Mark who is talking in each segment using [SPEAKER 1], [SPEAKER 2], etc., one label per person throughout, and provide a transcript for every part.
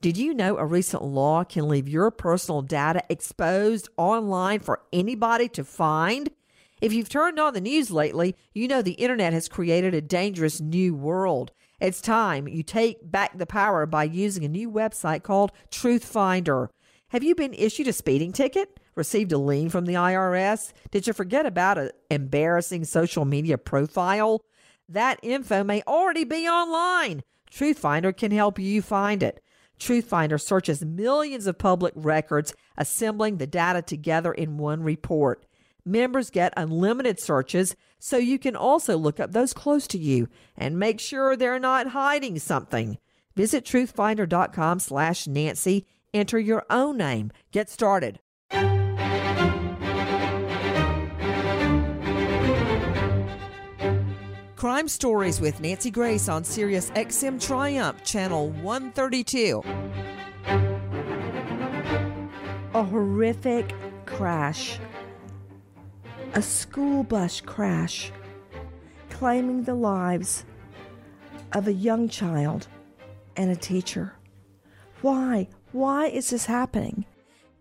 [SPEAKER 1] Did you know a recent law can leave your personal data exposed online for anybody to find? If you've turned on the news lately, you know the internet has created a dangerous new world. It's time you take back the power by using a new website called Truth Finder. Have you been issued a speeding ticket? Received a lien from the IRS? Did you forget about an embarrassing social media profile? That info may already be online. Truth Finder can help you find it. Truthfinder searches millions of public records, assembling the data together in one report. Members get unlimited searches, so you can also look up those close to you and make sure they're not hiding something. Visit truthfinder.com slash Nancy. Enter your own name. Get started. Crime Stories with Nancy Grace on Sirius XM Triumph, Channel 132. A horrific crash. A school bus crash claiming the lives of a young child and a teacher. Why? Why is this happening?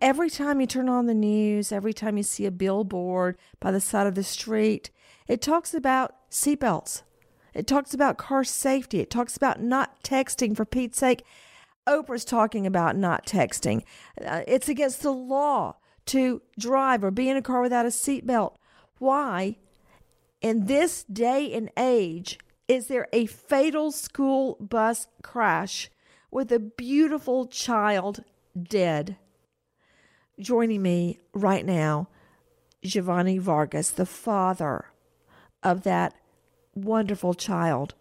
[SPEAKER 1] Every time you turn on the news, every time you see a billboard by the side of the street, it talks about seatbelts. It talks about car safety. It talks about not texting, for Pete's sake. Oprah's talking about not texting. Uh, it's against the law to drive or be in a car without a seatbelt. Why, in this day and age, is there a fatal school bus crash with a beautiful child dead? Joining me right now, Giovanni Vargas, the father of that wonderful child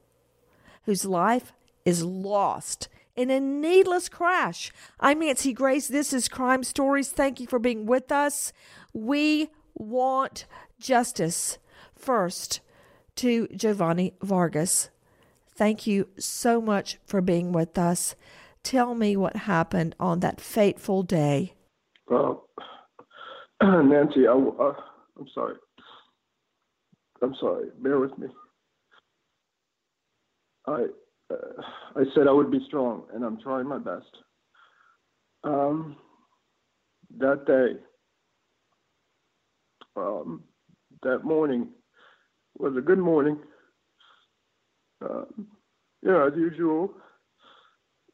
[SPEAKER 1] whose life is lost in a needless crash. I'm Nancy Grace. This is Crime Stories. Thank you for being with us. We want justice first to Giovanni Vargas. Thank you so much for being with us. Tell me what happened on that fateful day.
[SPEAKER 2] Well, Nancy, I, uh, I'm sorry. I'm sorry. Bear with me. I uh, I said I would be strong, and I'm trying my best. Um, that day, um, that morning was a good morning. Um, you know, as usual,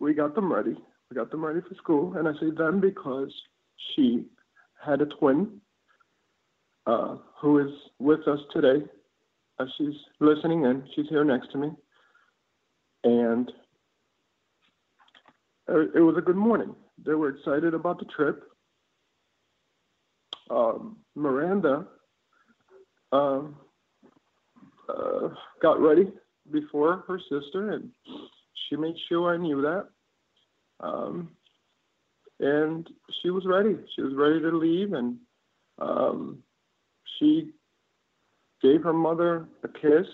[SPEAKER 2] we got them ready. We got them ready for school, and I say them because she had a twin uh, who is with us today. Uh, she's listening in. She's here next to me. And it was a good morning. They were excited about the trip. Um, Miranda um, uh, got ready before her sister, and she made sure I knew that. Um, and she was ready. She was ready to leave, and um, she gave her mother a kiss.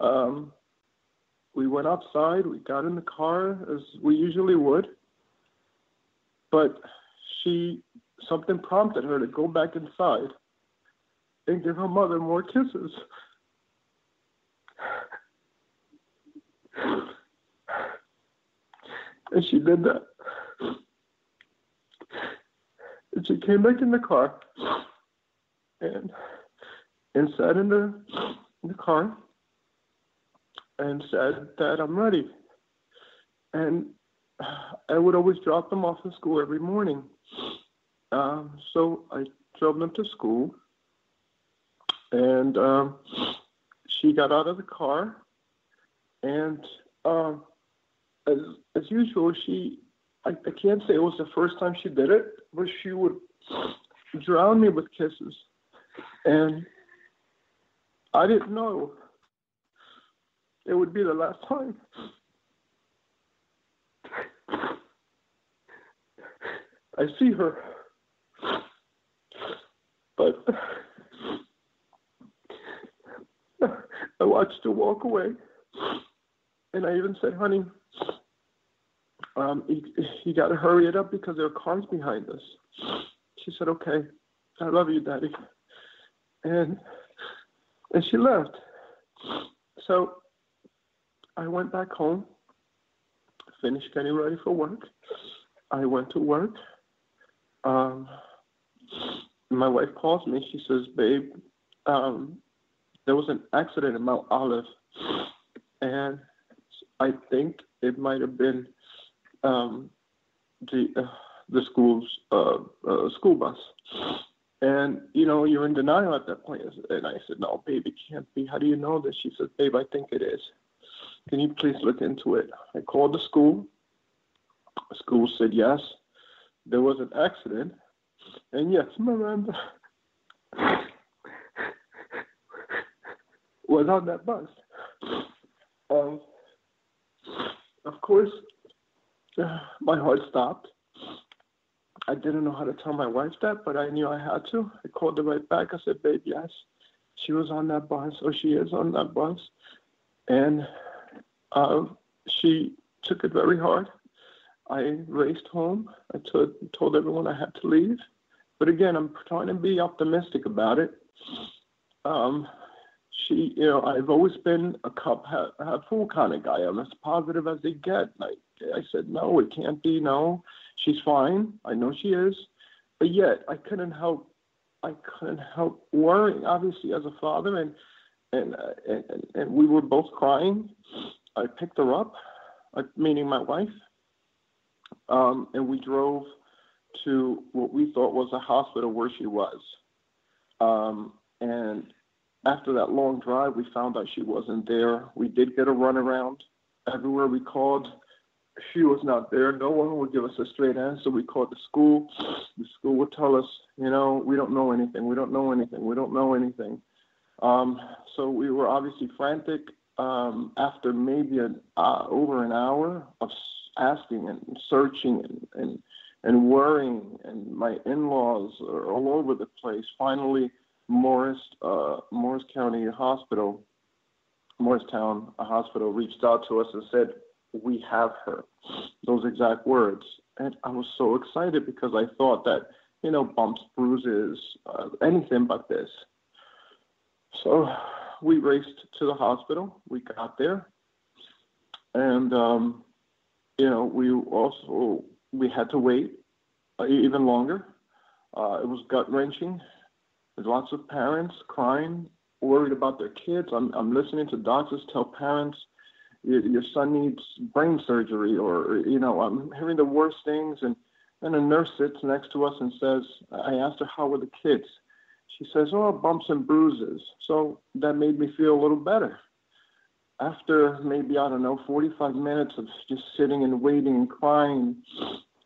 [SPEAKER 2] Um, we went outside. We got in the car as we usually would, but she something prompted her to go back inside and give her mother more kisses. And she did that. And she came back in the car and and sat in the in the car and said that I'm ready. And I would always drop them off at school every morning. Um, so I drove them to school, and um, she got out of the car, and uh, as as usual, she I, I can't say it was the first time she did it, but she would drown me with kisses, and I didn't know it would be the last time. I see her, but I watched her walk away, and I even said, "Honey, um, you, you got to hurry it up because there are cars behind us." She said, "Okay, I love you, Daddy," and and she left. So I went back home, finished getting ready for work. I went to work. Um, my wife calls me. She says, "Babe, um, there was an accident in Mount Olive, and I think it might have been um, the uh, the school's uh, uh, school bus." And you know, you're in denial at that point. And I said, "No, babe, it can't be. How do you know this?" She said, "Babe, I think it is. Can you please look into it?" I called the school. The school said yes, there was an accident, and yes, Miranda was on that bus. Um, of course, my heart stopped. I didn't know how to tell my wife that, but I knew I had to. I called her right back. I said, "Babe, yes, she was on that bus, or she is on that bus," and uh, she took it very hard. I raced home. I told told everyone I had to leave, but again, I'm trying to be optimistic about it. Um, she, you know, I've always been a cup half, half full kind of guy. I'm as positive as they get. I, I said, no, it can't be. No, she's fine. I know she is, but yet I couldn't help. I couldn't help worrying, obviously, as a father, and and and, and we were both crying. I picked her up, uh, meaning my wife, um, and we drove to what we thought was a hospital where she was. Um, and after that long drive, we found out she wasn't there. We did get a runaround. Everywhere we called, she was not there. No one would give us a straight answer. We called the school. The school would tell us, you know, we don't know anything. We don't know anything. We don't know anything. Um, so we were obviously frantic. Um, after maybe an, uh, over an hour of asking and searching and, and, and worrying, and my in-laws are all over the place. Finally, Morris uh, Morris County Hospital, Morristown Hospital reached out to us and said, "We have her." Those exact words, and I was so excited because I thought that you know bumps, bruises, uh, anything but this. So we raced to the hospital. We got there, and um, you know, we also we had to wait uh, even longer. Uh, it was gut wrenching. There's lots of parents crying, worried about their kids. I'm I'm listening to doctors tell parents your son needs brain surgery, or you know, I'm hearing the worst things. And then a nurse sits next to us and says, I asked her how were the kids. She says, oh, bumps and bruises. So that made me feel a little better after maybe I don't know 45 minutes of just sitting and waiting and crying,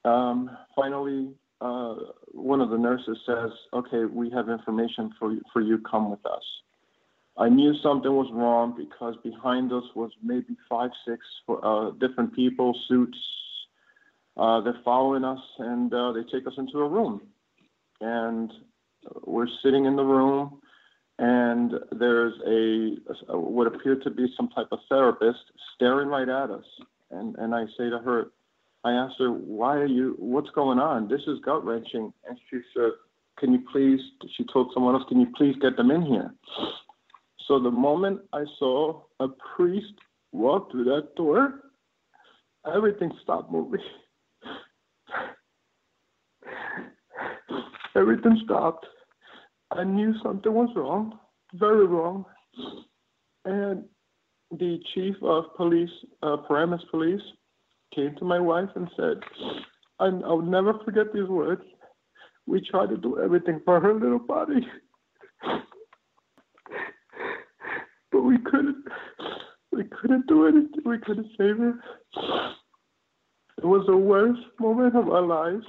[SPEAKER 2] um, finally uh, one of the nurses says, "Okay, we have information for you, for you. Come with us." I knew something was wrong because behind us was maybe five, six uh, different people, suits. Uh, they're following us, and uh, they take us into a room, and we're sitting in the room, and there's a, a what appeared to be some type of therapist staring right at us, and and I say to her, I asked her, "Why are you? What's going on? This is gut wrenching." And she said, "Can you please?" She told someone else, "Can you please get them in here?" So the moment I saw a priest walk through that door, everything stopped moving. everything stopped. I knew something was wrong, very wrong. And the chief of police, uh, Paramus Police, came to my wife and said, and I'll never forget these words. We tried to do everything for her little body. couldn't. We couldn't do anything. We couldn't save her. It was the worst moment of our lives.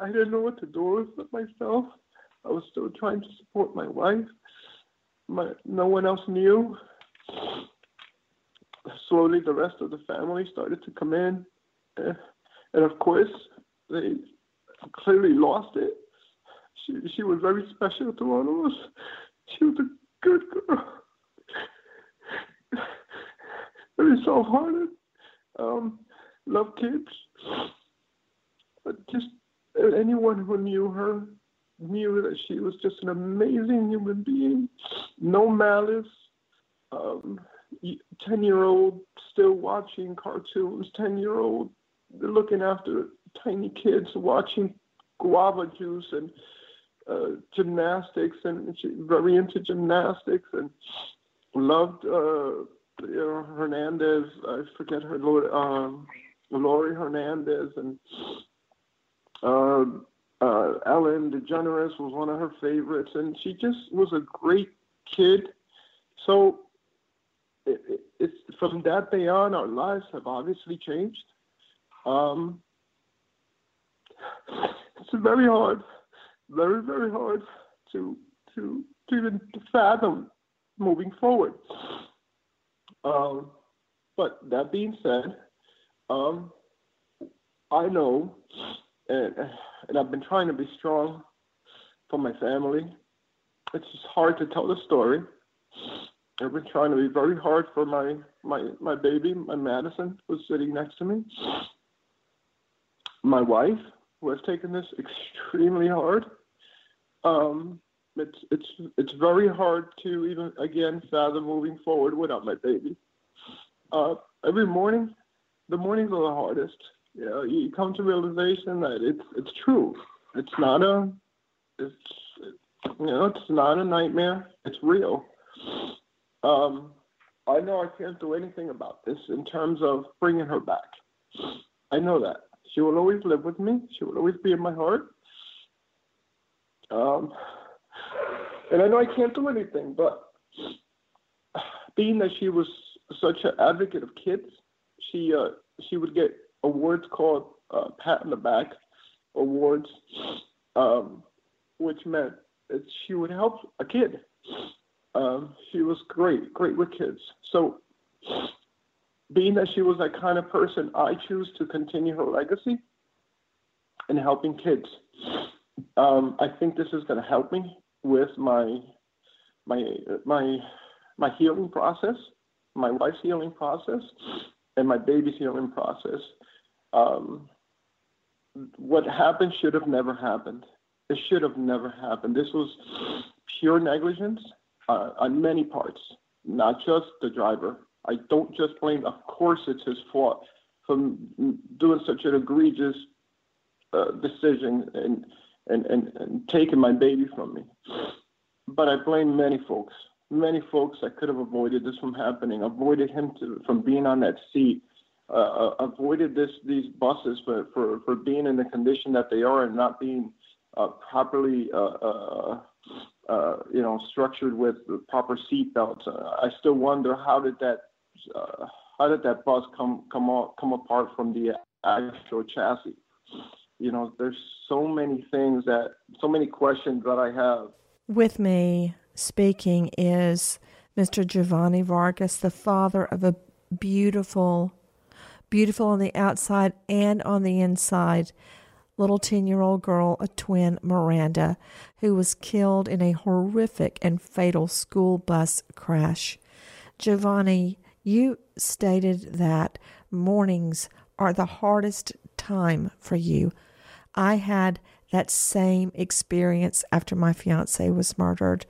[SPEAKER 2] I didn't know what to do with myself. I was still trying to support my wife. My no one else knew. Slowly, the rest of the family started to come in, and of course, they clearly lost it. She she was very special to all of us. She was a good girl very soft-hearted, um, love kids. But just anyone who knew her knew that she was just an amazing human being, no malice. Um, ten-year-old still watching cartoons. Ten-year-old looking after tiny kids, watching guava juice and uh, gymnastics, and she very into gymnastics and loved. Uh, you know, Hernandez, I forget her, um, Laurie Hernandez, and uh, uh, Ellen DeGeneres was one of her favorites, and she just was a great kid. So it, it, it's from that day on, our lives have obviously changed. Um, it's very hard, very very hard to to to even fathom moving forward. Um, but that being said, um, I know, and, and I've been trying to be strong for my family. It's just hard to tell the story. I've been trying to be very hard for my my my baby, my Madison, who's sitting next to me. My wife, who has taken this extremely hard. Um, it's it's it's very hard to even again fathom moving forward without my baby. Uh, every morning, the mornings are the hardest. You know, you come to realization that it's it's true. It's not a it's you know it's not a nightmare. It's real. Um, I know I can't do anything about this in terms of bringing her back. I know that she will always live with me. She will always be in my heart. Um, and I know I can't do anything, but being that she was such an advocate of kids, she uh, she would get awards called uh, pat in the back awards, um, which meant that she would help a kid. Um, she was great, great with kids. So, being that she was that kind of person, I choose to continue her legacy in helping kids. Um, I think this is going to help me with my my my my healing process, my wife's healing process, and my baby's healing process. Um, what happened should have never happened. It should have never happened. This was pure negligence uh, on many parts, not just the driver. I don't just blame. Of course, it's his fault for doing such an egregious uh, decision and and, and, and taken my baby from me. But I blame many folks, many folks that could have avoided this from happening, avoided him to, from being on that seat, uh, uh, avoided this these buses for, for, for being in the condition that they are and not being uh, properly uh, uh, uh you know structured with proper seat belts. I still wonder how did that how did that bus come come come apart from the actual chassis? You know, there's so many things that, so many questions that I have.
[SPEAKER 3] With me speaking is Mr. Giovanni Vargas, the father of a beautiful, beautiful on the outside and on the inside little 10 year old girl, a twin, Miranda, who was killed in a horrific and fatal school bus crash. Giovanni, you stated that mornings are the hardest time for you. I had that same experience after my fiance was murdered.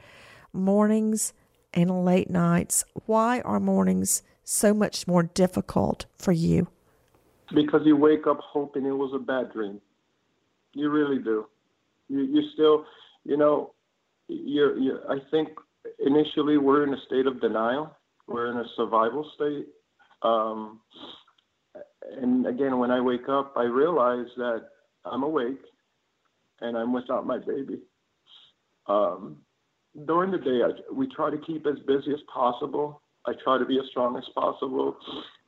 [SPEAKER 3] Mornings and late nights. Why are mornings so much more difficult for you?
[SPEAKER 2] Because you wake up hoping it was a bad dream. You really do. You you still, you know, you're, you're I think initially we're in a state of denial. We're in a survival state. Um, and again, when I wake up, I realize that I'm awake and I'm without my baby. Um, during the day, I, we try to keep as busy as possible. I try to be as strong as possible,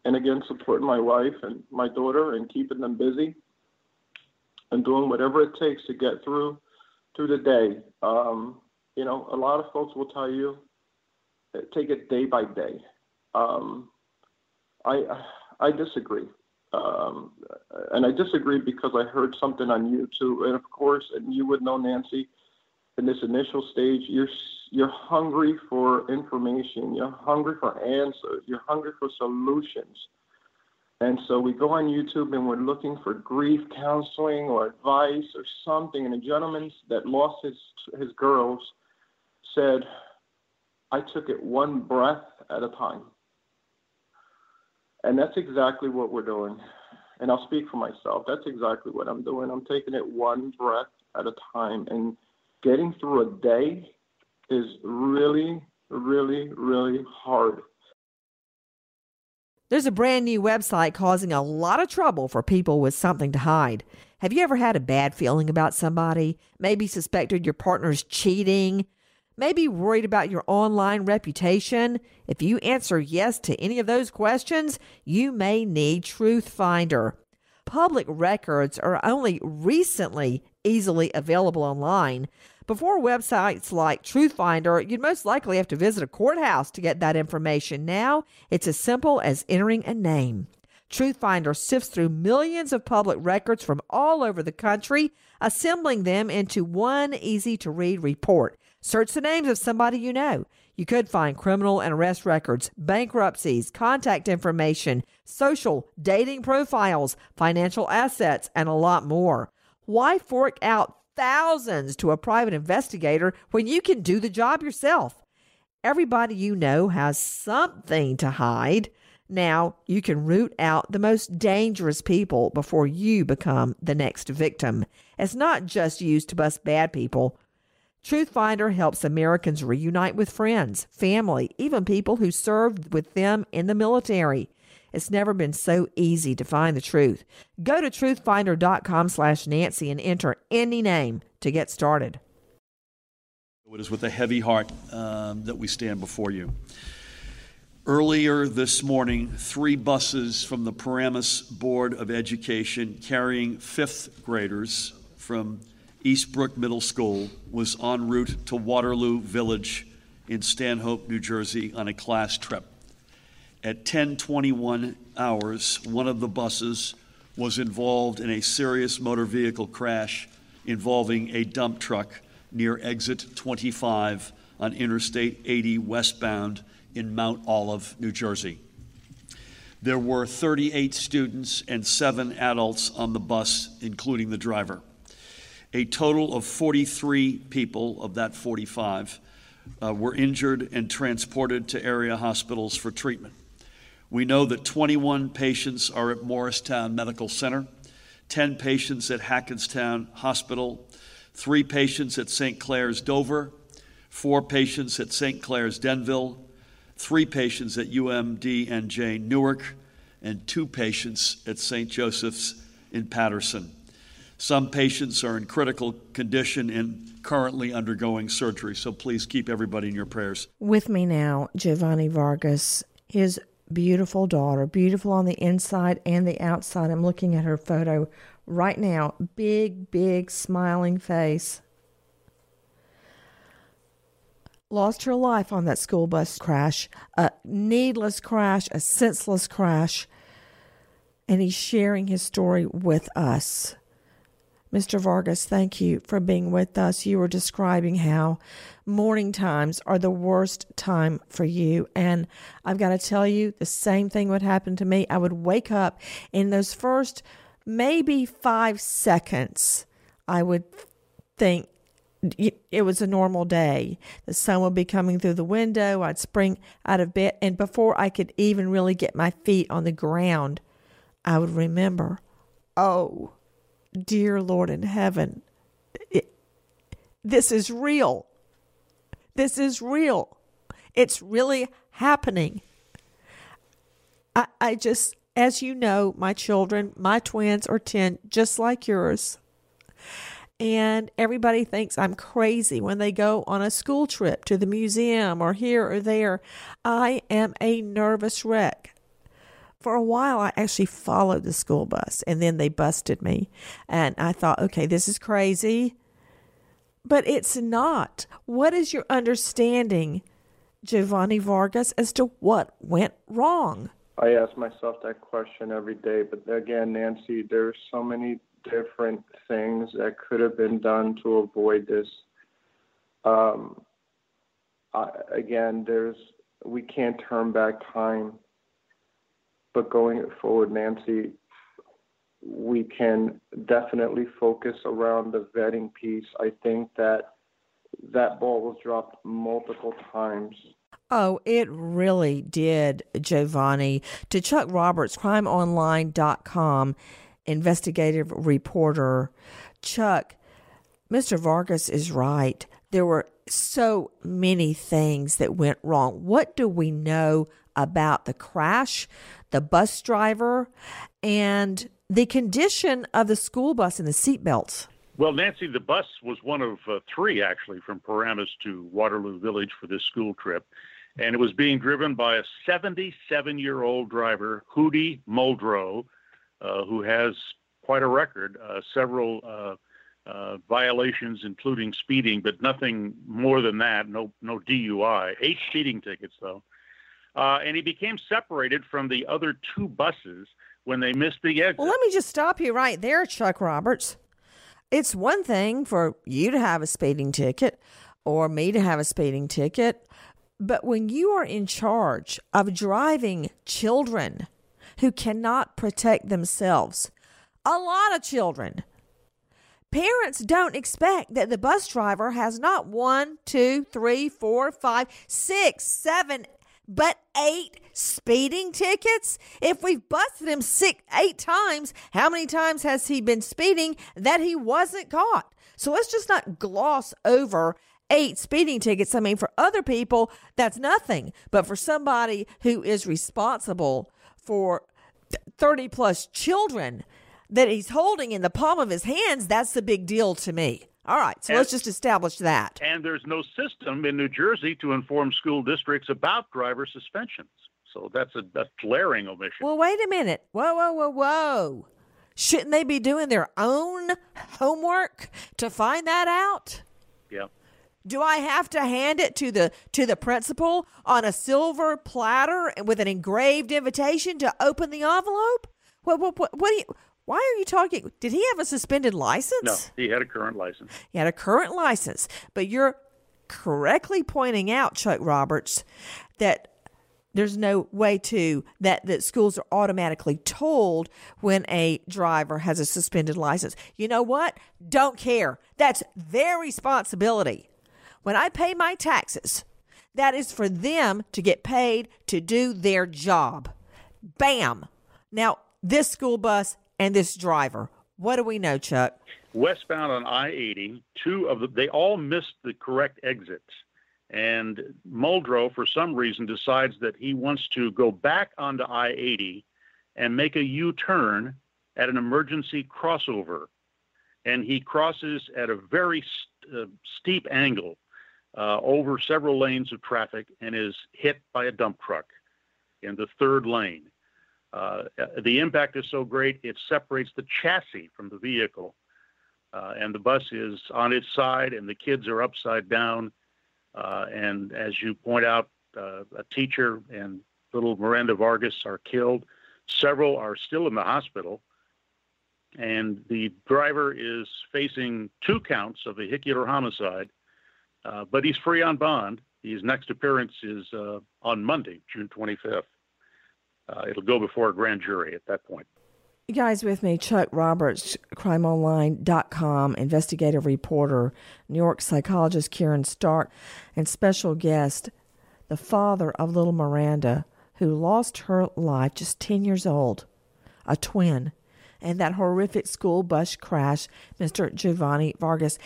[SPEAKER 2] and again, supporting my wife and my daughter and keeping them busy and doing whatever it takes to get through through the day. Um, you know, a lot of folks will tell you take it day by day. Um, I I disagree, um, and I disagree because I heard something on YouTube, and of course, and you would know Nancy in this initial stage, you're you're hungry for information, you're hungry for answers, you're hungry for solutions. And so we go on YouTube and we're looking for grief counseling or advice or something. And a gentleman that lost his his girls said, "I took it one breath at a time." And that's exactly what we're doing. And I'll speak for myself. That's exactly what I'm doing. I'm taking it one breath at a time and getting through a day is really, really, really hard.
[SPEAKER 1] There's a brand new website causing a lot of trouble for people with something to hide. Have you ever had a bad feeling about somebody? Maybe suspected your partner's cheating? Maybe worried about your online reputation? If you answer yes to any of those questions, you may need Truth Finder. Public records are only recently easily available online, before websites like Truthfinder, you'd most likely have to visit a courthouse to get that information. Now, it's as simple as entering a name. Truthfinder sifts through millions of public records from all over the country, assembling them into one easy to read report. Search the names of somebody you know. You could find criminal and arrest records, bankruptcies, contact information, social, dating profiles, financial assets, and a lot more. Why fork out thousands to a private investigator when you can do the job yourself. Everybody you know has something to hide. Now you can root out the most dangerous people before you become the next victim. It's not just used to bust bad people. Truthfinder helps Americans reunite with friends, family, even people who served with them in the military. It's never been so easy to find the truth. Go to truthfinder.com slash Nancy and enter any name to get started.
[SPEAKER 4] It is with a heavy heart um, that we stand before you. Earlier this morning, three buses from the Paramus Board of Education carrying fifth graders from Eastbrook Middle School was en route to Waterloo Village in Stanhope, New Jersey on a class trip. At 10:21 hours, one of the buses was involved in a serious motor vehicle crash involving a dump truck near exit 25 on Interstate 80 westbound in Mount Olive, New Jersey. There were 38 students and seven adults on the bus, including the driver. A total of 43 people of that 45 uh, were injured and transported to area hospitals for treatment. We know that 21 patients are at Morristown Medical Center, 10 patients at Hackettstown Hospital, three patients at St. Clare's Dover, four patients at St. Clare's Denville, three patients at UMDNJ Newark, and two patients at St. Joseph's in Paterson. Some patients are in critical condition and currently undergoing surgery, so please keep everybody in your prayers.
[SPEAKER 3] With me now, Giovanni Vargas. His beautiful daughter, beautiful on the inside and the outside. I'm looking at her photo
[SPEAKER 1] right now. Big, big smiling face. Lost her life on that school bus crash, a needless crash, a senseless crash. And he's sharing his story with us. Mr. Vargas, thank you for being with us. You were describing how morning times are the worst time for you. And I've got to tell you, the same thing would happen to me. I would wake up in those first maybe five seconds, I would think it was a normal day. The sun would be coming through the window. I'd spring out of bed. And before I could even really get my feet on the ground, I would remember, oh, dear Lord in heaven, this is real. This is real. It's really happening. I, I just, as you know, my children, my twins are 10, just like yours. And everybody thinks I'm crazy when they go on a school trip to the museum or here or there. I am a nervous wreck for a while, I actually followed the school bus and then they busted me. And I thought, okay, this is crazy. But it's not. What is your understanding, Giovanni Vargas, as to what went wrong?
[SPEAKER 2] I ask myself that question every day. But again, Nancy, there's so many different things that could have been done to avoid this. Um, I, again, there's we can't turn back time but going forward, Nancy, we can definitely focus around the vetting piece. I think that that ball was dropped multiple times.
[SPEAKER 1] Oh, it really did, Giovanni. To Chuck Roberts, crimeonline.com investigative reporter. Chuck, Mr. Vargas is right. There were so many things that went wrong. What do we know about the crash, the bus driver, and the condition of the school bus and the seatbelts.
[SPEAKER 5] Well, Nancy, the bus was one of uh, three actually from Paramus to Waterloo Village for this school trip. And it was being driven by a 77 year old driver, Hudy Muldrow, uh, who has quite a record, uh, several uh, uh, violations, including speeding, but nothing more than that. No, no DUI. Eight speeding tickets, though. Uh, and he became separated from the other two buses when they missed the exit.
[SPEAKER 1] Well, let me just stop you right there, Chuck Roberts. It's one thing for you to have a speeding ticket or me to have a speeding ticket, but when you are in charge of driving children who cannot protect themselves, a lot of children, parents don't expect that the bus driver has not one, two, three, four, five, six, seven, but eight speeding tickets? If we've busted him six, eight times, how many times has he been speeding that he wasn't caught? So let's just not gloss over eight speeding tickets. I mean, for other people, that's nothing. But for somebody who is responsible for 30 plus children that he's holding in the palm of his hands, that's the big deal to me. All right, so and, let's just establish that.
[SPEAKER 5] And there's no system in New Jersey to inform school districts about driver suspensions. So that's a, a glaring omission.
[SPEAKER 1] Well, wait a minute. Whoa, whoa, whoa, whoa. Shouldn't they be doing their own homework to find that out?
[SPEAKER 5] Yeah.
[SPEAKER 1] Do I have to hand it to the to the principal on a silver platter with an engraved invitation to open the envelope? What what what, what do you why are you talking? Did he have a suspended license?
[SPEAKER 5] No, he had a current license.
[SPEAKER 1] He had a current license. But you're correctly pointing out, Chuck Roberts, that there's no way to that that schools are automatically told when a driver has a suspended license. You know what? Don't care. That's their responsibility. When I pay my taxes, that is for them to get paid to do their job. Bam. Now, this school bus and this driver. What do we know, Chuck?
[SPEAKER 5] Westbound on I 80, two of them, they all missed the correct exits. And Muldrow, for some reason, decides that he wants to go back onto I 80 and make a U turn at an emergency crossover. And he crosses at a very st- uh, steep angle uh, over several lanes of traffic and is hit by a dump truck in the third lane. Uh, the impact is so great, it separates the chassis from the vehicle. Uh, and the bus is on its side, and the kids are upside down. Uh, and as you point out, a teacher and little Miranda Vargas are killed. Several are still in the hospital. And the driver is facing two counts of vehicular homicide, uh, but he's free on bond. His next appearance is uh, on Monday, June 25th. Uh, it'll go before a grand jury at that point.
[SPEAKER 1] You guys with me, Chuck Roberts, crimeonline.com, investigative reporter, New York psychologist Caryn Stark, and special guest, the father of little Miranda, who lost her life just 10 years old, a twin, in that horrific school bus crash, Mr. Giovanni Vargas.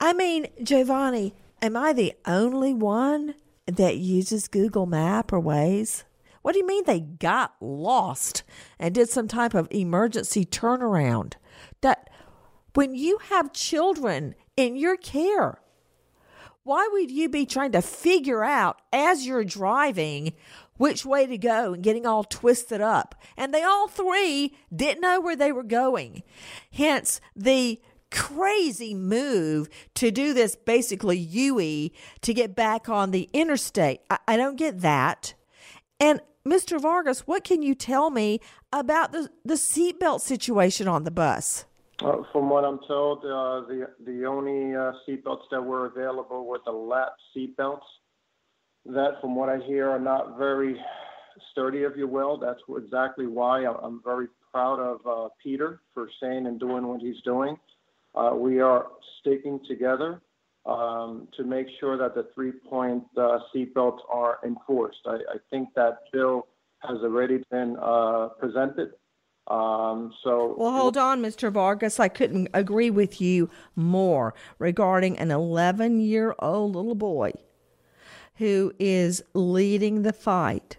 [SPEAKER 1] I mean, Giovanni, am I the only one that uses Google Map or Waze? What do you mean they got lost and did some type of emergency turnaround? That when you have children in your care, why would you be trying to figure out as you're driving which way to go and getting all twisted up? And they all three didn't know where they were going. Hence the crazy move to do this basically UE to get back on the interstate. I, I don't get that. And Mr. Vargas, what can you tell me about the, the seatbelt situation on the bus?
[SPEAKER 2] Uh, from what I'm told, uh, the the only uh, seatbelts that were available were the lap seatbelts. That, from what I hear, are not very sturdy, if you will. That's exactly why I'm very proud of uh, Peter for saying and doing what he's doing. Uh, we are sticking together to make sure that the three-point uh, seatbelts are enforced. I, I, think that bill has already been uh, presented. Um, so,
[SPEAKER 1] well, hold on, Mr. Vargas. I couldn't agree with you more regarding an 11 year old little boy who is leading the fight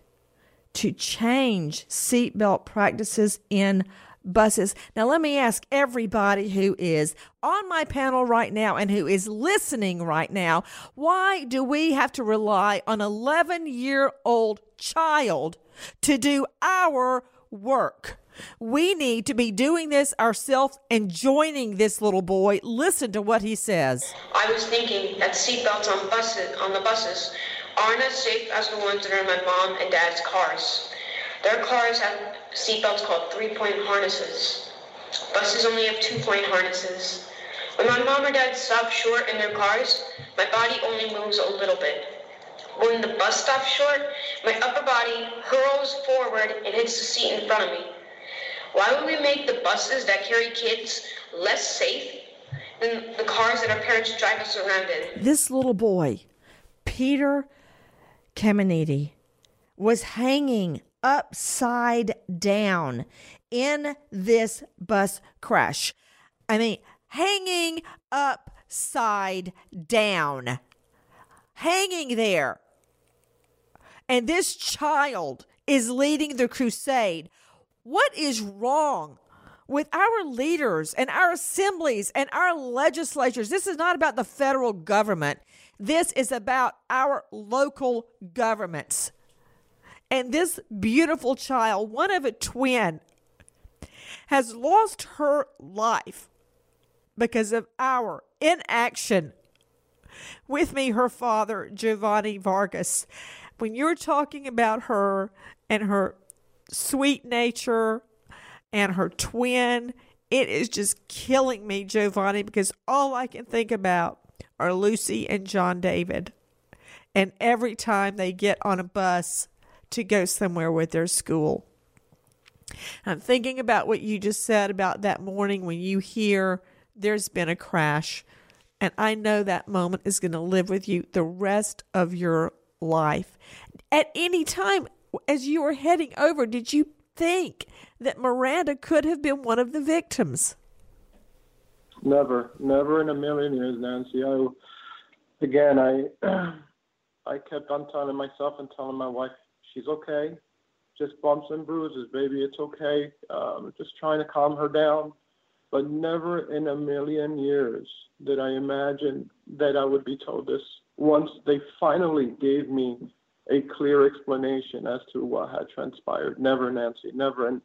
[SPEAKER 1] to change seatbelt practices in buses. Now, let me ask everybody who is on my panel right now and who is listening right now why do we have to rely on 11 year old child to do our work? We need to be doing this ourselves and joining this little boy. Listen to what he says.
[SPEAKER 6] I was thinking that seatbelts on buses on the buses aren't as safe as the ones that are in my mom and dad's cars. Their cars have seatbelts called three-point harnesses. Buses only have two-point harnesses. When my mom or dad stop short in their cars, my body only moves a little bit. When the bus stops short, my upper body hurls forward and hits the seat in front of me. Why would we make the buses that carry kids less safe than the cars that our parents drive us around in?
[SPEAKER 1] This little boy, Peter Caminiti, was hanging upside down in this bus crash. I mean, hanging upside down, hanging there. And this child is leading the crusade. What is wrong with our leaders and our assemblies and our legislatures? This is not about the federal government. This is about our local governments. And this beautiful child, one of a twin, has lost her life because of our inaction. With me, her father, Giovanni Vargas. When you're talking about her and her sweet nature and her twin, it is just killing me, Giovanni, because all I can think about are Lucy and John David. And every time they get on a bus, to go somewhere with their school. I'm thinking about what you just said about that morning when you hear there's been a crash. And I know that moment is going to live with you the rest of your life. At any time, as you were heading over, did you think that Miranda could have been one of the victims?
[SPEAKER 2] Never, never in a million years, Nancy. I, again, I, I kept on telling myself and telling my wife, She's okay. Just bumps and bruises, baby. It's okay. Um, just trying to calm her down. But never in a million years did I imagine that I would be told this. Once they finally gave me a clear explanation as to what had transpired. Never, Nancy, never. And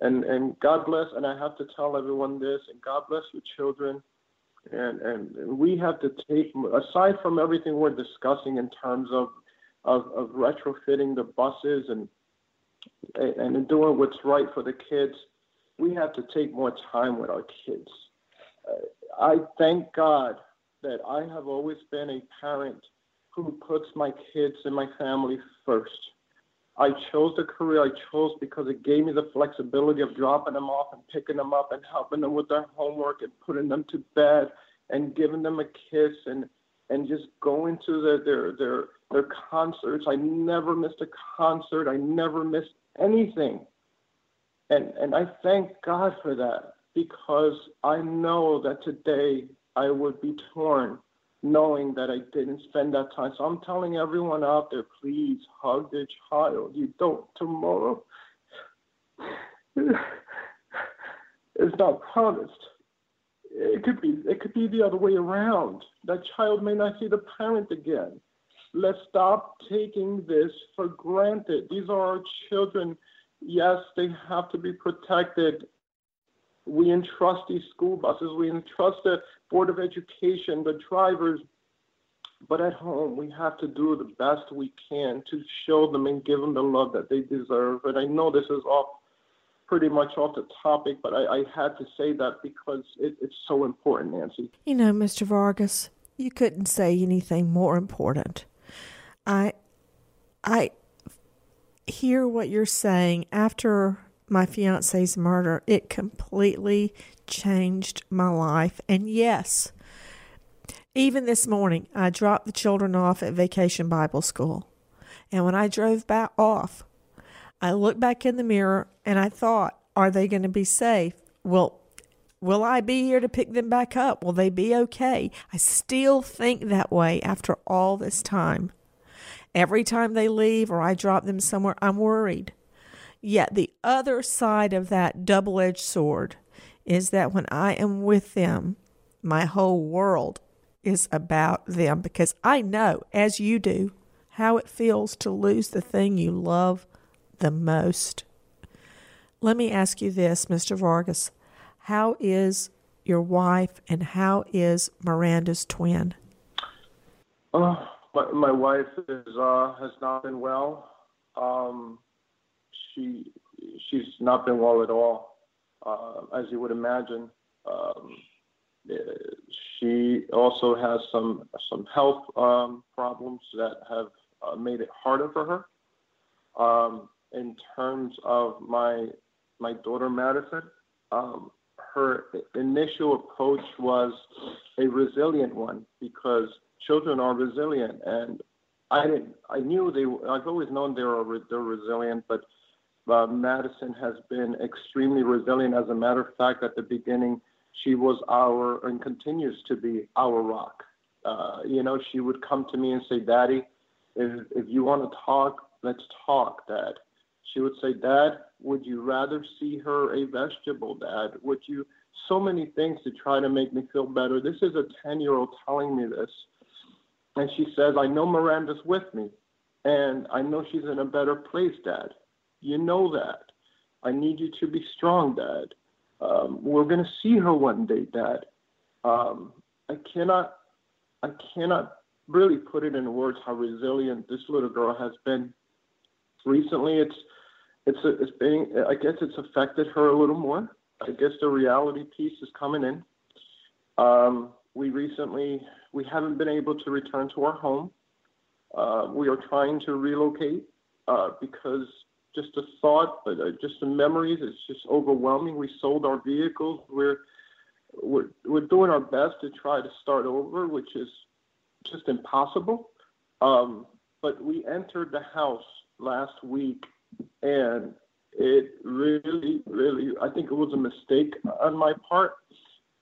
[SPEAKER 2] and and God bless. And I have to tell everyone this. And God bless your children. And and we have to take aside from everything we're discussing in terms of of, of retrofitting the buses and and doing what's right for the kids. We have to take more time with our kids. I thank God that I have always been a parent who puts my kids and my family first. I chose the career I chose because it gave me the flexibility of dropping them off and picking them up and helping them with their homework and putting them to bed and giving them a kiss and and just going to their their, their concerts. I never missed a concert. I never missed anything. And and I thank God for that because I know that today I would be torn knowing that I didn't spend that time. So I'm telling everyone out there, please hug their child. You don't tomorrow. It's not promised. It could be it could be the other way around. That child may not see the parent again. Let's stop taking this for granted. These are our children. Yes, they have to be protected we entrust these school buses, we entrust the Board of Education, the drivers, but at home, we have to do the best we can to show them and give them the love that they deserve. And I know this is off pretty much off the topic, but I, I had to say that because it, it's so important, Nancy.
[SPEAKER 1] You know, Mr. Vargas, you couldn't say anything more important. I, I hear what you're saying after my fiance's murder, it completely changed my life. And yes, even this morning, I dropped the children off at Vacation Bible School. And when I drove back off, I looked back in the mirror and I thought, are they going to be safe? Well, will I be here to pick them back up? Will they be okay? I still think that way after all this time. Every time they leave or I drop them somewhere, I'm worried. Yet the other side of that double edged sword is that when I am with them, my whole world is about them because I know, as you do, how it feels to lose the thing you love the most. Let me ask you this, Mr. Vargas. How is your wife and how is Miranda's twin?
[SPEAKER 2] Uh, my, my wife is uh, has not been well. Um, she she's not been well at all, uh, as you would imagine. Um, she also has some some health um, problems that have uh, made it harder for her. Um, in terms of my my daughter Madison, um, her initial approach was a resilient one because children are resilient, and I didn't. I knew they. I've always known they were they're resilient, but uh, Madison has been extremely resilient. As a matter of fact, at the beginning, she was our and continues to be our rock. Uh, you know, she would come to me and say, Daddy, if, if you want to talk, let's talk, Dad. She would say, Dad, would you rather see her a vegetable, Dad? Would you? So many things to try to make me feel better. This is a 10 year old telling me this. And she says, I know Miranda's with me, and I know she's in a better place, Dad. You know that. I need you to be strong, Dad. Um, we're going to see her one day, Dad. Um, I cannot, I cannot really put it in words how resilient this little girl has been. Recently, it's, it's, a, it's being, I guess it's affected her a little more. I guess the reality piece is coming in. Um, we recently, we haven't been able to return to our home. Uh, we are trying to relocate uh, because just a thought, uh, just the memories. It's just overwhelming. We sold our vehicles. We're we're we're doing our best to try to start over, which is just impossible. Um, but we entered the house last week, and it really, really, I think it was a mistake on my part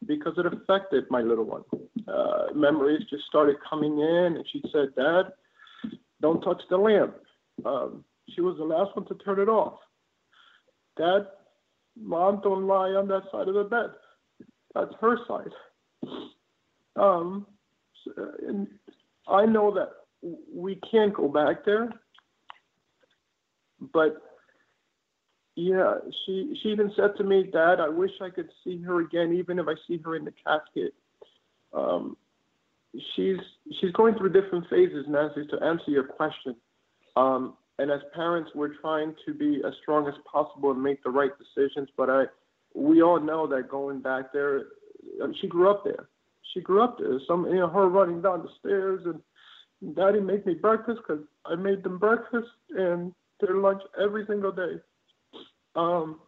[SPEAKER 2] because it affected my little one. Uh, memories just started coming in, and she said, "Dad, don't touch the lamp." Um, she was the last one to turn it off. Dad, mom don't lie on that side of the bed. That's her side. Um, and I know that we can't go back there. but yeah, she she even said to me, Dad, I wish I could see her again, even if I see her in the casket. Um, she's she's going through different phases, Nancy. To answer your question, um, and as parents, we're trying to be as strong as possible and make the right decisions. But I, we all know that going back there, she grew up there. She grew up there. Some, you know, her running down the stairs and Daddy made me breakfast because I made them breakfast and their lunch every single day. Um,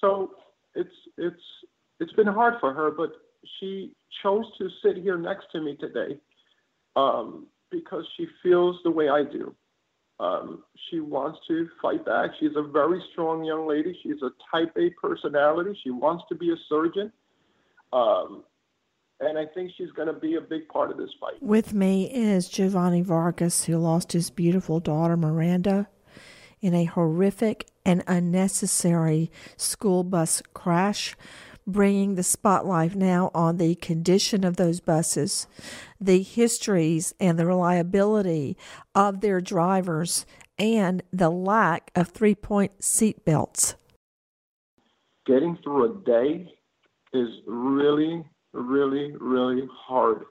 [SPEAKER 2] so it's it's it's been hard for her, but she chose to sit here next to me today um, because she feels the way I do. Um, she wants to fight back. She's a very strong young lady. She's a type A personality. She wants to be a surgeon. Um, and I think she's going to be a big part of this fight.
[SPEAKER 1] With me is Giovanni Vargas, who lost his beautiful daughter Miranda in a horrific and unnecessary school bus crash, bringing the spotlight now on the condition of those buses, the histories and the reliability of their drivers, and the lack of three point seat belts.
[SPEAKER 2] Getting through a day is really really, really hard.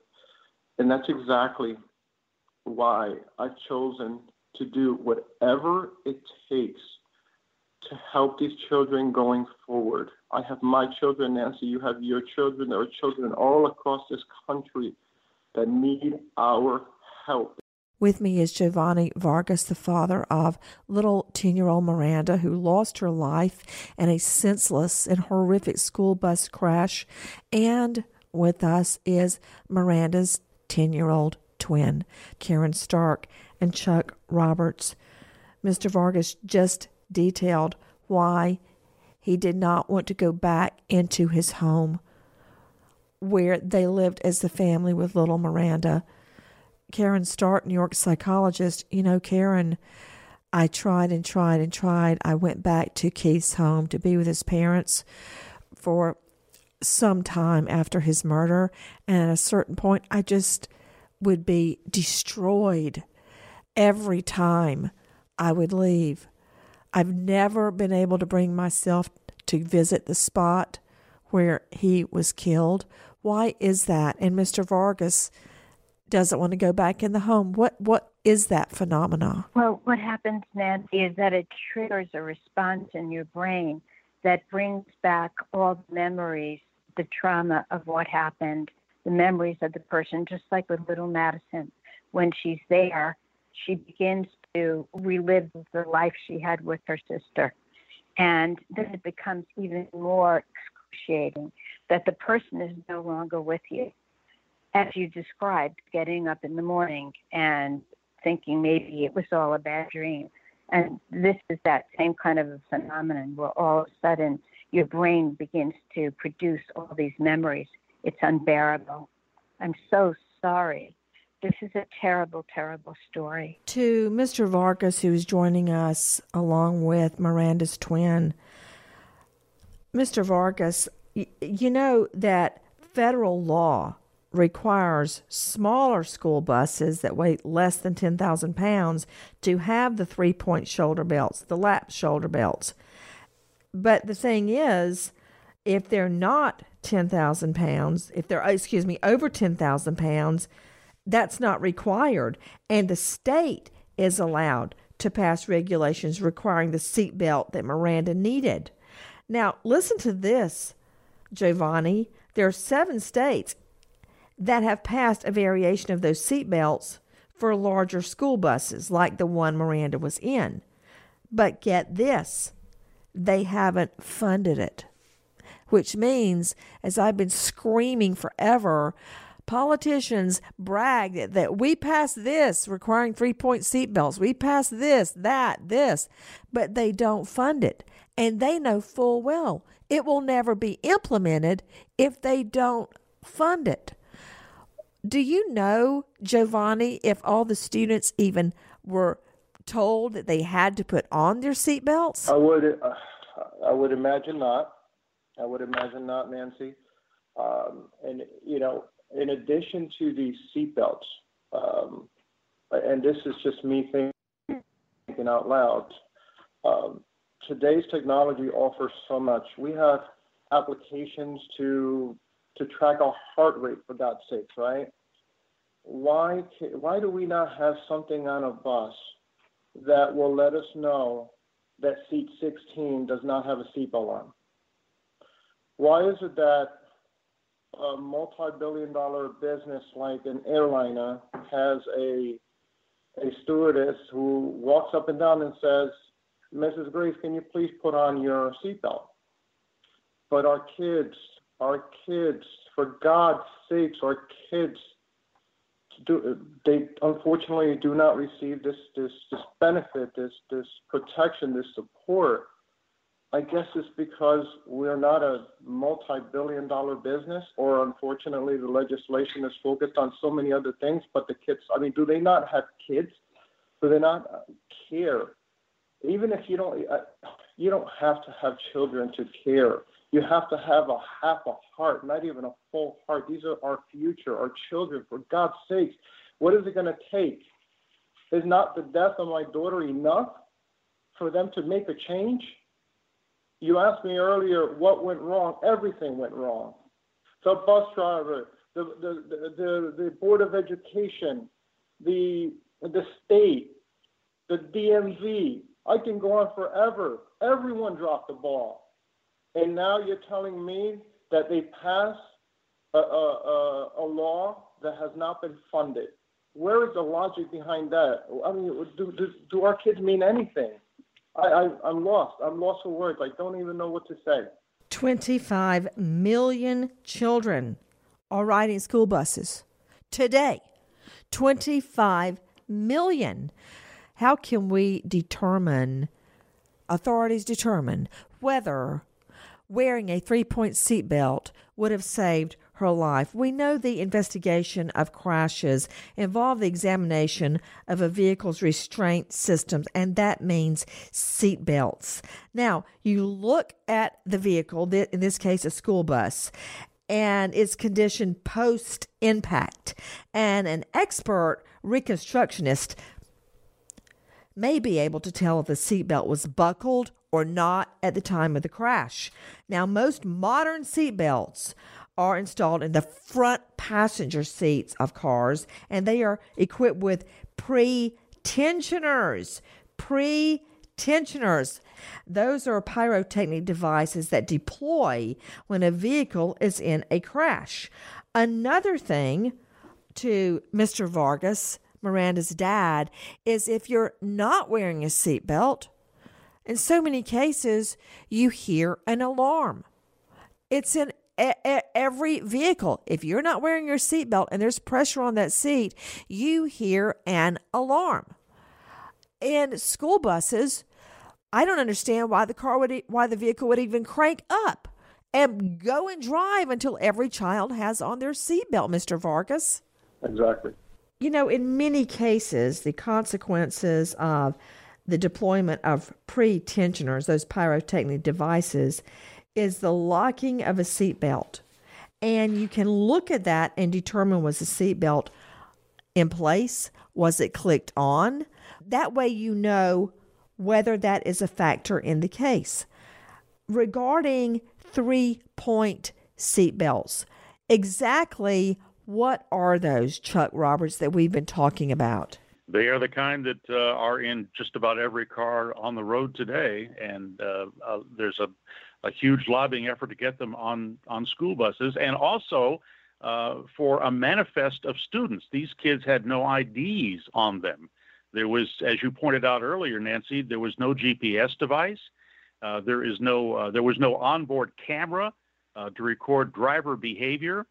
[SPEAKER 2] And that's exactly why I've chosen to do whatever it takes to help these children going forward. I have my children, Nancy, you have your children. There are children all across this country that need our help.
[SPEAKER 1] With me is Giovanni Vargas, the father of little 10 year old Miranda, who lost her life in a senseless and horrific school bus crash. And with us is Miranda's 10 year old twin, Caryn Stark, and Chuck Roberts. Mr. Vargas just detailed why he did not want to go back into his home where they lived as the family with little Miranda. Caryn Stark, New York psychologist, you know, Caryn, I tried and tried and tried. I went back to Keith's home to be with his parents for some time after his murder. And at a certain point, I just would be destroyed every time I would leave. I've never been able to bring myself to visit the spot where he was killed. Why is that? And Mr. Vargas doesn't want to go back in the home. What what is that phenomena?
[SPEAKER 7] Well, what happens, Nancy, is that it triggers a response in your brain that brings back all the memories, the trauma of what happened, the memories of the person, just like with little Madison. When she's there, she begins to relive the life she had with her sister. And then it becomes even more excruciating that the person is no longer with you as you described, getting up in the morning and thinking maybe it was all a bad dream. And this is that same kind of a phenomenon where all of a sudden your brain begins to produce all these memories. It's unbearable. I'm so sorry. This is a terrible, terrible story.
[SPEAKER 1] To Mr. Vargas, who is joining us along with Miranda's twin, Mr. Vargas, you know that federal law requires smaller school buses that weigh less than 10,000 pounds to have the three point shoulder belts, the lap shoulder belts. But the thing is, if they're not 10,000 pounds, if they're, excuse me, over 10,000 pounds, that's not required. And the state is allowed to pass regulations requiring the seat belt that Miranda needed. Now, listen to this, Giovanni. There are seven states that have passed a variation of those seat belts for larger school buses like the one Miranda was in. But get this, they haven't funded it. Which means, as I've been screaming forever, politicians brag that, we passed this requiring three point seat belts. We passed this, that, this, but they don't fund it. And they know full well it will never be implemented if they don't fund it. Do you know, Giovanni, if all the students even were told that they had to put on their seatbelts?
[SPEAKER 2] I would, uh, I would imagine not. I would imagine not, Nancy. Um, and you know, in addition to the seatbelts, um, and this is just me thinking out loud, um, today's technology offers so much. We have applications to to track our heart rate, for God's sakes, right? Why why do we not have something on a bus that will let us know that seat 16 does not have a seatbelt on? Why is it that a multi-billion dollar business like an airliner has a a stewardess who walks up and down and says, Mrs. Grace, can you please put on your seatbelt? But our kids, our kids, for God's sakes, our kids do they unfortunately do not receive this this this benefit, this this protection, this support I guess it's because we're not a multi-billion dollar business, or unfortunately, the legislation is focused on so many other things. But the kids, I mean, do they not have kids? Do they not care? Even if you don't, uh, you don't have to have children to care. You have to have a half a heart, not even a full heart. These are our future, our children. For God's sakes, what is it going to take? Is not the death of my daughter enough for them to make a change? You asked me earlier what went wrong. Everything went wrong. The bus driver, the, the, the, the, Board of Education, the, the state, the DMV. I can go on forever. Everyone dropped the ball. And now you're telling me that they passed a, a, a, law that has not been funded. Where is the logic behind that? I mean, do, do, do our kids mean anything? I, I, I'm lost. I'm lost for words. I don't even know what to say.
[SPEAKER 1] 25 million children are riding school buses today. 25 million. How can we determine, authorities determine, whether wearing a three point seatbelt would have saved life. We know the investigation of crashes involve the examination of a vehicle's restraint systems, and that means seat belts. Now, you look at the vehicle, in this case, a school bus, and its condition post impact, and an expert reconstructionist may be able to tell if the seatbelt was buckled or not at the time of the crash. Now, most modern seatbelts are installed in the front passenger seats of cars, and they are equipped with pre tensioners. Pre tensioners. Those are pyrotechnic devices that deploy when a vehicle is in a crash. Another thing to Mr. Vargas, Miranda's dad, is if you're not wearing a seatbelt, in so many cases, you hear an alarm. It's in every vehicle. If you're not wearing your seatbelt and there's pressure on that seat, you hear an alarm. In school buses, I don't understand why the car would why the vehicle would even crank up and go and drive until every child has on their seatbelt, Mr. Vargas.
[SPEAKER 2] Exactly.
[SPEAKER 1] You know, in many cases, the consequences of the deployment of pre tensioners, those pyrotechnic devices, is the locking of a seatbelt. And you can look at that and determine was the seatbelt in place? Was it clicked on? That way you know whether that is a factor in the case. Regarding three point seatbelts, exactly what are those, Chuck Roberts, that we've been talking about?
[SPEAKER 5] They are the kind that uh, are in just about every car on the road today, and uh, uh, there's a a huge lobbying effort to get them on on school buses, and also uh, for a manifest of students. These kids had no IDs on them. There was, as you pointed out earlier, Nancy, there was no GPS device. Uh, there is no uh, there was no onboard camera uh, to record driver behavior.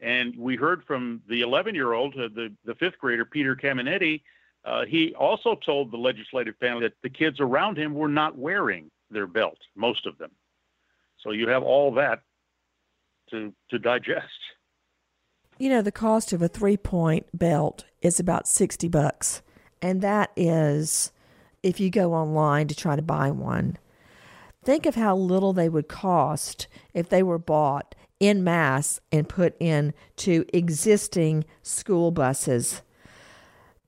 [SPEAKER 5] And we heard from the 11 year old, uh, the, the fifth grader, Peter Caminetti. Uh, he also told the legislative panel that the kids around him were not wearing their belt, most of them. So you have all that to to digest.
[SPEAKER 1] You know, the cost of a three point belt is about 60 bucks. And that is if you go online to try to buy one. Think of how little they would cost if they were bought in mass and put into existing school buses.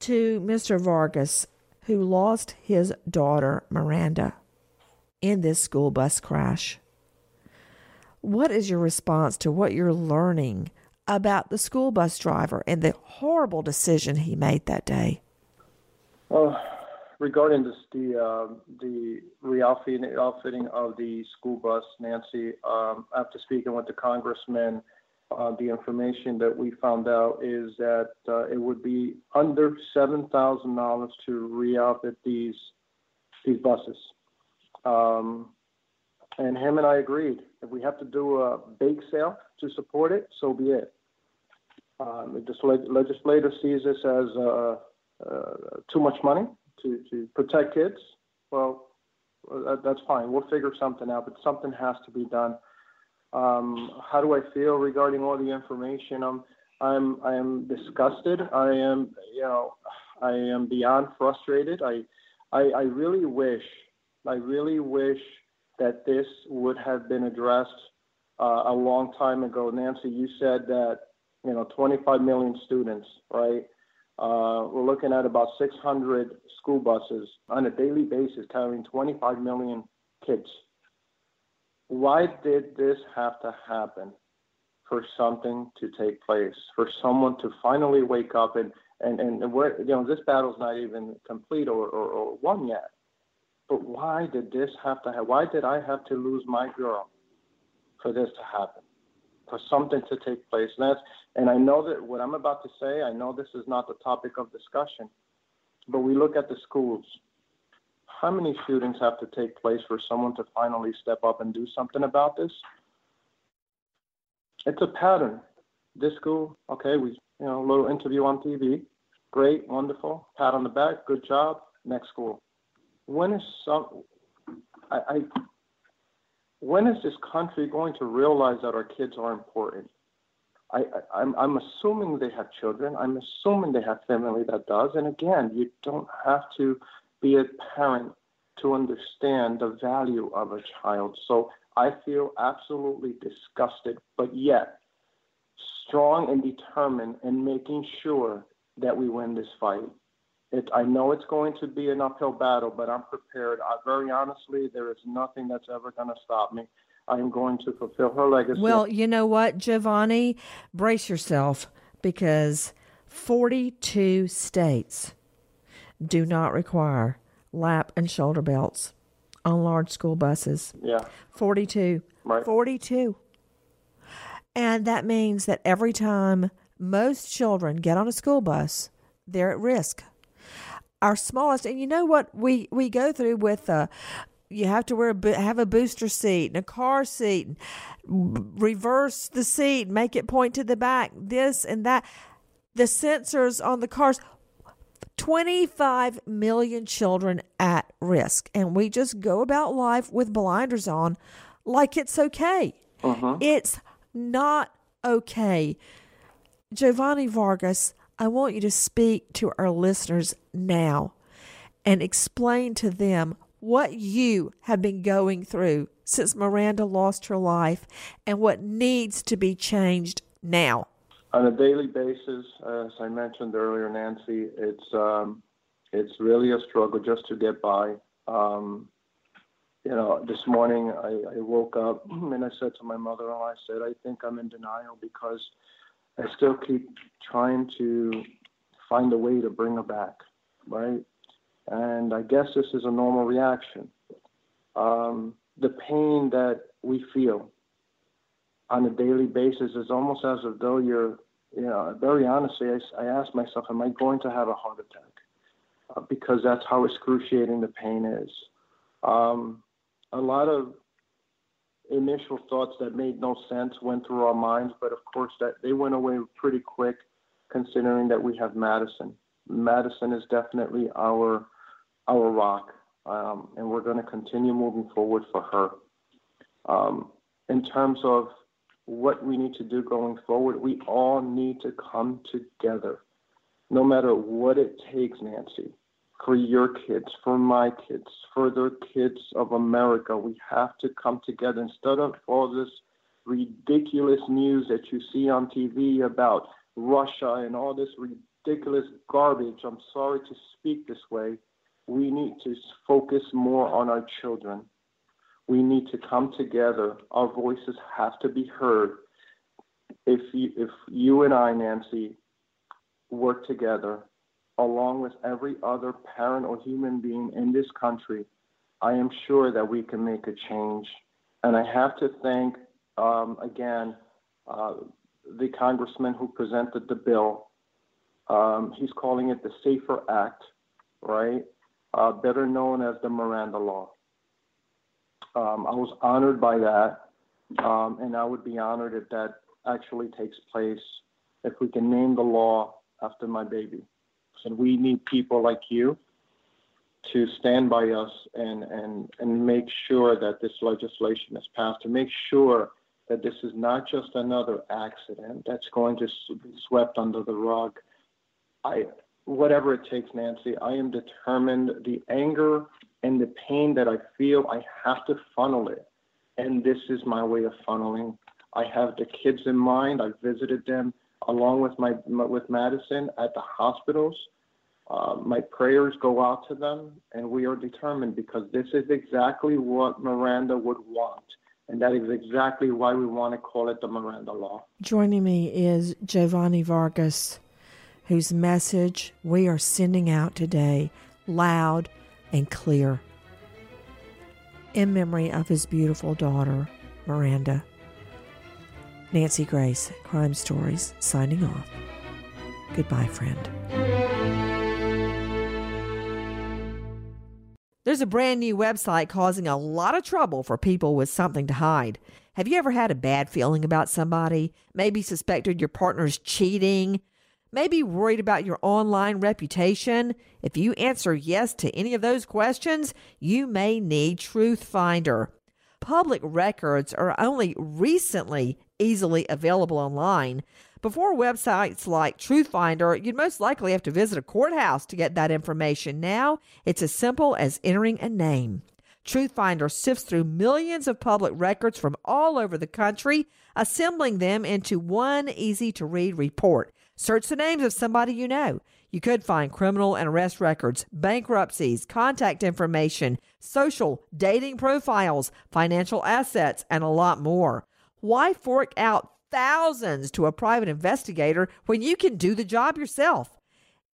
[SPEAKER 1] To Mr. Vargas, who lost his daughter, Miranda, in this school bus crash. What is your response to what you're learning about the school bus driver and the horrible decision he made that day?
[SPEAKER 2] Well, regarding this, the uh, the re-outfitting outfitting of the school bus, Nancy, um, after speaking with the congressman, uh, the information that we found out is that uh, it would be under seven thousand dollars to re-outfit these these buses. Um, and him and I agreed. If we have to do a bake sale to support it, so be it. Um, the legislator sees this as uh, uh, too much money to, to protect kids. Well, that, that's fine. We'll figure something out, but something has to be done. Um, how do I feel regarding all the information? I'm, I'm, I am disgusted. I am, you know, I am beyond frustrated. I, I, I really wish, I really wish that this would have been addressed uh, a long time ago. Nancy, you said that you know 25 million students, right? Uh, we're looking at about 600 school buses on a daily basis carrying 25 million kids. Why did this have to happen for something to take place, for someone to finally wake up and and and where you know this battle's not even complete or, or, or won yet. But why did this have to happen? Why did I have to lose my girl for this to happen? For something to take place. And that's and I know that what I'm about to say, I know this is not the topic of discussion, but we look at the schools. How many shootings have to take place for someone to finally step up and do something about this? It's a pattern. This school, okay, we you know, a little interview on TV. Great, wonderful, pat on the back, good job. Next school when is some I, I when is this country going to realize that our kids are important? I, I, I'm, I'm assuming they have children. I'm assuming they have family that does. And again, you don't have to be a parent to understand the value of a child. So I feel absolutely disgusted, but yet strong and determined in making sure that we win this fight. It, I know it's going to be an uphill battle, but I'm prepared. I, very honestly, there is nothing that's ever going to stop me. I am going to fulfill her legacy.
[SPEAKER 1] Well, you know what, Giovanni? Brace yourself because 42 states do not require lap and shoulder belts on large school buses.
[SPEAKER 2] Yeah.
[SPEAKER 1] 42.
[SPEAKER 2] Right.
[SPEAKER 1] 42. And that means that every time most children get on a school bus, they're at risk our smallest and you know what we we go through with uh you have to wear a, have a booster seat and a car seat reverse the seat make it point to the back this and that. The sensors on the cars 25 million children at risk and we just go about life with blinders on like it's okay.
[SPEAKER 2] Uh-huh.
[SPEAKER 1] it's not okay. Giovanni vargas I want you to speak to our listeners now and explain to them what you have been going through since Miranda lost her life and what needs to be changed now.
[SPEAKER 2] On a daily basis, as I mentioned earlier, Nancy, it's um, it's really a struggle just to get by. Um, you know, this morning I, I woke up and I said to my mother-in-law, I said, I think I'm in denial because I still keep trying to find a way to bring her back, right? And I guess this is a normal reaction. Um, the pain that we feel on a daily basis is almost as if though you're, you know, very honestly, I, I ask myself, am I going to have a heart attack? Uh, because that's how excruciating the pain is. Um, a lot of initial thoughts that made no sense went through our minds, but of course that they went away pretty quick, considering that we have Madison. Madison is definitely our our rock, um, and we're going to continue moving forward for her. Um, in terms of what we need to do going forward, we all need to come together, no matter what it takes, Nancy for your kids, for my kids, for the kids of America. We have to come together instead of all this ridiculous news that you see on TV about Russia and all this ridiculous garbage. I'm sorry to speak this way, we need to focus more on our children. We need to come together. Our voices have to be heard. If you, if you and I, Nancy, work together, along with every other parent or human being in this country, I am sure that we can make a change. And I have to thank, um, again, uh, the congressman who presented the bill. Um, he's calling it the Safer Act, right? Uh, better known as the Miranda Law. Um, I was honored by that, um, and I would be honored if that actually takes place, if we can name the law after my baby. And we need people like you to stand by us and, and, and make sure that this legislation is passed, to make sure that this is not just another accident that's going to be swept under the rug. I, whatever it takes, Nancy, I am determined. The anger and the pain that I feel, I have to funnel it. And this is my way of funneling. I have the kids in mind. I visited them along with my with Madison at the hospitals. Uh, my prayers go out to them, and we are determined because this is exactly what Miranda would want. And that is exactly why we want to call it the Miranda Law.
[SPEAKER 8] Joining me is Giovanni Vargas, whose message we are sending out today loud and clear in memory of his beautiful daughter, Miranda. Nancy Grace, Crime Stories, signing off. Goodbye, friend.
[SPEAKER 1] There's a brand new website causing a lot of trouble for people with something to hide. Have you ever had a bad feeling about somebody? Maybe suspected your partner's cheating? Maybe worried about your online reputation? If you answer yes to any of those questions, you may need Truth Finder. Public records are only recently easily available online. Before websites like Truthfinder, you'd most likely have to visit a courthouse to get that information. Now, it's as simple as entering a name. Truthfinder sifts through millions of public records from all over the country, assembling them into one easy to read report. Search the names of somebody you know. You could find criminal and arrest records, bankruptcies, contact information, social, dating profiles, financial assets, and a lot more. Why fork out thousands to a private investigator when you can do the job yourself?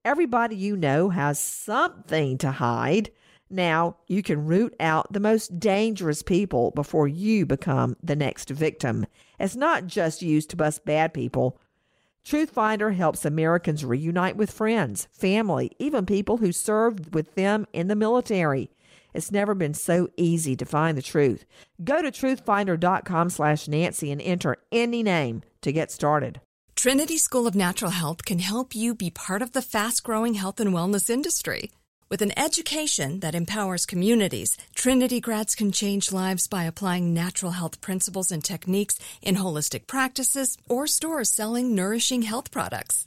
[SPEAKER 1] Everybody you know has something to hide. Now you can root out the most dangerous people before you become the next victim. It's not just used to bust bad people. Truthfinder helps Americans reunite with friends, family, even people who served with them in the military. It's never been so easy to find the truth. Go to truthfinder.com slash Nancy and enter any name to get started.
[SPEAKER 9] Trinity School of Natural Health can help you be part of the fast growing health and wellness industry. With an education that empowers communities, Trinity grads can change lives by applying natural health principles and techniques in holistic practices or stores selling nourishing health products.